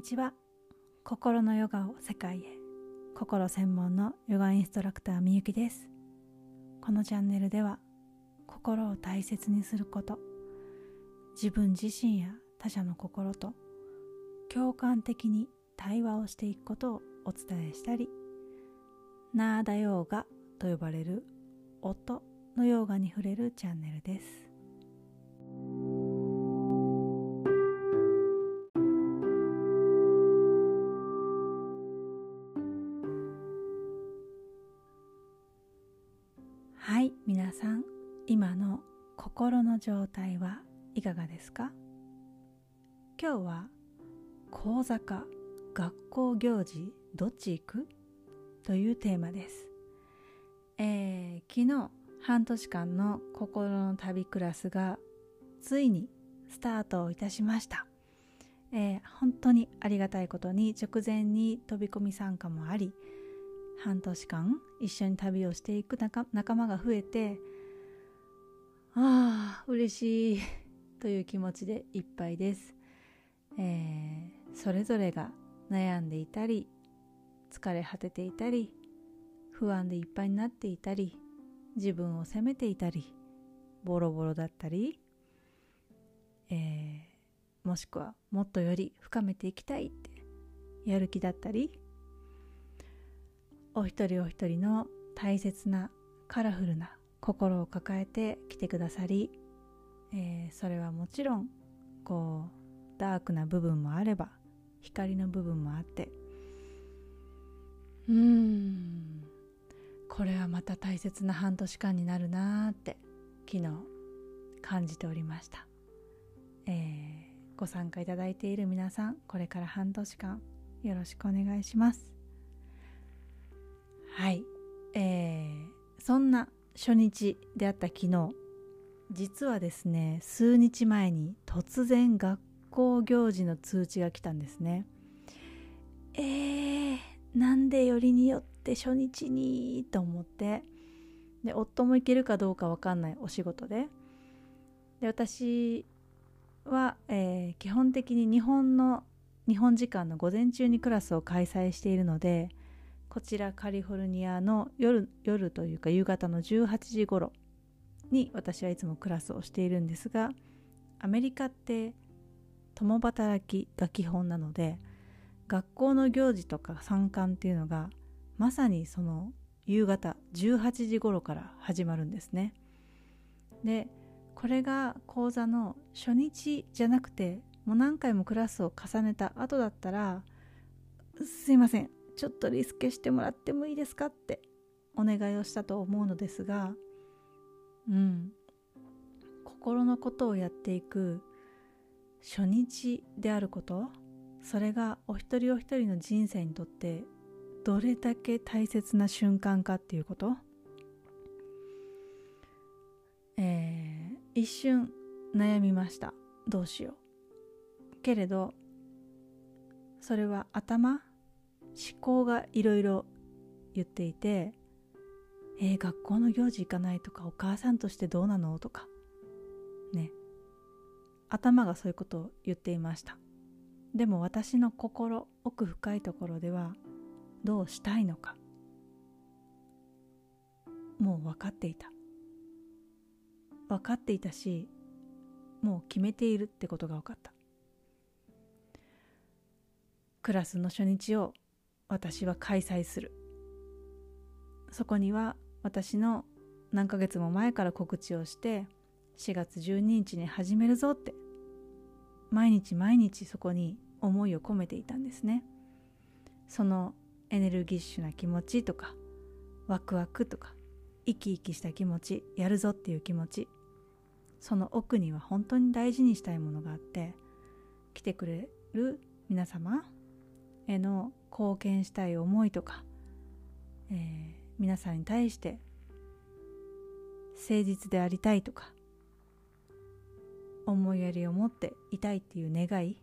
にちは心のヨガを世界へ。心専門のヨガインストラクターみゆきです。このチャンネルでは心を大切にすること自分自身や他者の心と共感的に対話をしていくことをお伝えしたりナーダヨーガと呼ばれる音のヨーガに触れるチャンネルです。はい皆さん今の心の状態はいかがですか？今日は講座か学校行事どっち行く？というテーマです、えー、昨日半年間の心の旅クラスがついにスタートいたしました、えー、本当にありがたいことに直前に飛び込み参加もあり半年間一緒に旅をしていく仲間が増えてああ嬉しいという気持ちでいっぱいです、えー、それぞれが悩んでいたり疲れ果てていたり不安でいっぱいになっていたり自分を責めていたりボロボロだったり、えー、もしくはもっとより深めていきたいってやる気だったりお一人お一人の大切なカラフルな心を抱えてきてくださり、えー、それはもちろんこうダークな部分もあれば光の部分もあって。うーんこれはまた大切な半年間になるなーって昨日感じておりました、えー、ご参加いただいている皆さんこれから半年間よろしくお願いします。はい、えー、そんな初日であった昨日実はですね数日前に突然学校行事の通知が来たんですね。えー、なんでよりによって初日にと思って。で夫も行けるかどうか分かんないお仕事で。で私は、えー、基本的に日本の日本時間の午前中にクラスを開催しているのでこちらカリフォルニアの夜夜というか夕方の18時頃に私はいつもクラスをしているんですがアメリカって共働きが基本なので学校の行事とか参観っていうのがまさにその夕方18時頃から始まるんですね。でこれが講座の初日じゃなくてもう何回もクラスを重ねた後だったらすいません。ちょっとリスケしてもらってもいいですかってお願いをしたと思うのですがうん。心のことをやっていく初日であることそれがお一人お一人の人生にとってどれだけ大切な瞬間かっていうこと。えー、一瞬悩みました。どうしよう。けれどそれは頭思考がいろいろ言っていて「えー、学校の行事行かないとかお母さんとしてどうなの?」とかね。頭がそういうことを言っていました。でも私の心奥深いところではどうしたいのかもう分かっていた。分かっていたしもう決めているってことが分かった。クラスの初日を私は開催する。そこには私の何ヶ月も前から告知をして4月12日に始めるぞって毎日毎日そこに思いを込めていたんですね。そのエネルギッシュな気持ちとかワクワクとか生き生きした気持ちやるぞっていう気持ちその奥には本当に大事にしたいものがあって来てくれる皆様への貢献したい思いとか、えー、皆さんに対して誠実でありたいとか思いやりを持っていたいっていう願い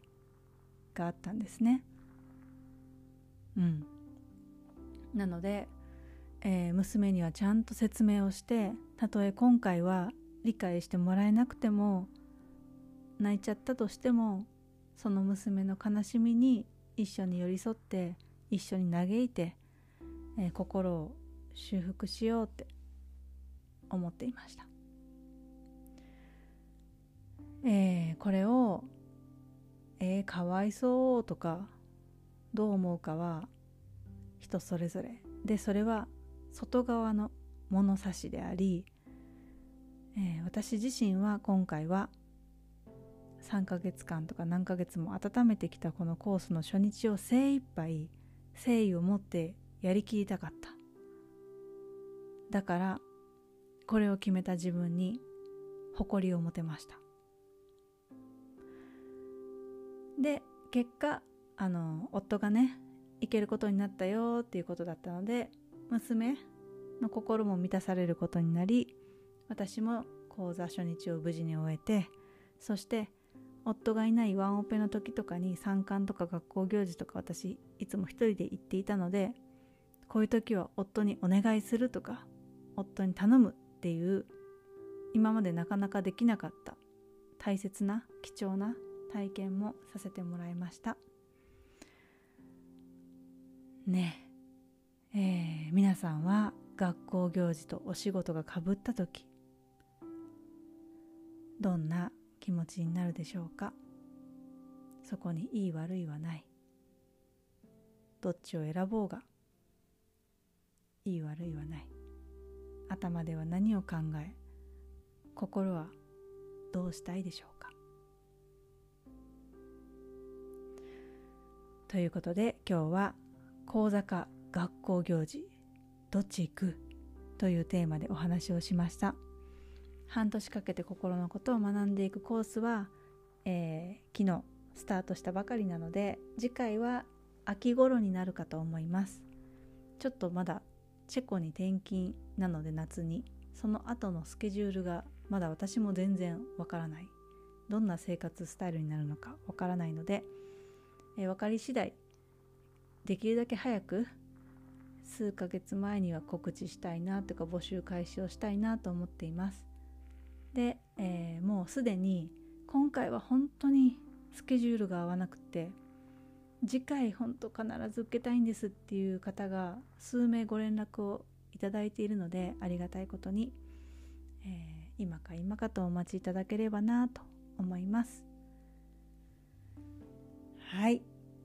があったんですね。うん、なので、えー、娘にはちゃんと説明をしてたとえ今回は理解してもらえなくても泣いちゃったとしてもその娘の悲しみに一緒に寄り添って一緒に嘆いて、えー、心を修復しようって思っていました、えー、これを「えー、かわいそう」とかどう思うかは人それぞれ。でそれは外側の物差しであり、えー、私自身は今回は3ヶ月間とか何ヶ月も温めてきたこのコースの初日を精一杯誠意を持ってやりきりたかった。だからこれを決めた自分に誇りを持てました。で結果あの夫がね行けることになったよっていうことだったので娘の心も満たされることになり私も講座初日を無事に終えてそして夫がいないワンオペの時とかに参観とか学校行事とか私いつも一人で行っていたのでこういう時は夫にお願いするとか夫に頼むっていう今までなかなかできなかった大切な貴重な体験もさせてもらいました。ね。ええー、皆さんは学校行事とお仕事がかぶった時どんな気持ちになるでしょうか？そこにいい悪いはない。どっちを選ぼうがいい悪いはない。頭では何を考え心はどうしたいでしょうか？ということで今日は講座か学校行事どっち行く？というテーマでお話をしました。半年かけて心のことを学んでいくコースは、えー、昨日スタートしたばかりなので次回は秋頃になるかと思います。ちょっとまだチェコに転勤なので夏に。その後のスケジュールがまだ私も全然わからない。どんな生活スタイルになるのかわからないので、えー、分かり次第できるだけ早く数ヶ月前には告知したいなとか募集開始をしたいなと思っています。で、えー、もうすでに今回は本当にスケジュールが合わなくて次回本当必ず受けたいんですっていう方が数名ご連絡をいただいているのでありがたいことに、えー、今か今かとお待ちいただければなと思います。はい、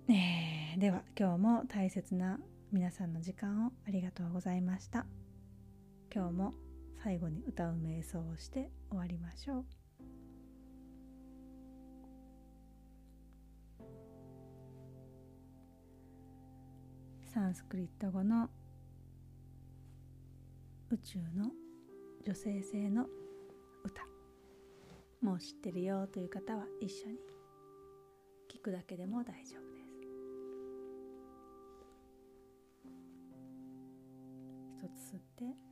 えー、では今日も大切な皆さんの時間をありがとうございました。今日も最後に歌う瞑想をして終わりましょう。サンスクリット語の宇宙の女性性の歌。もう知ってるよという方は一緒に聞くだけでも大丈夫です。一つ吸って。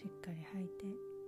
しっかり吐いて。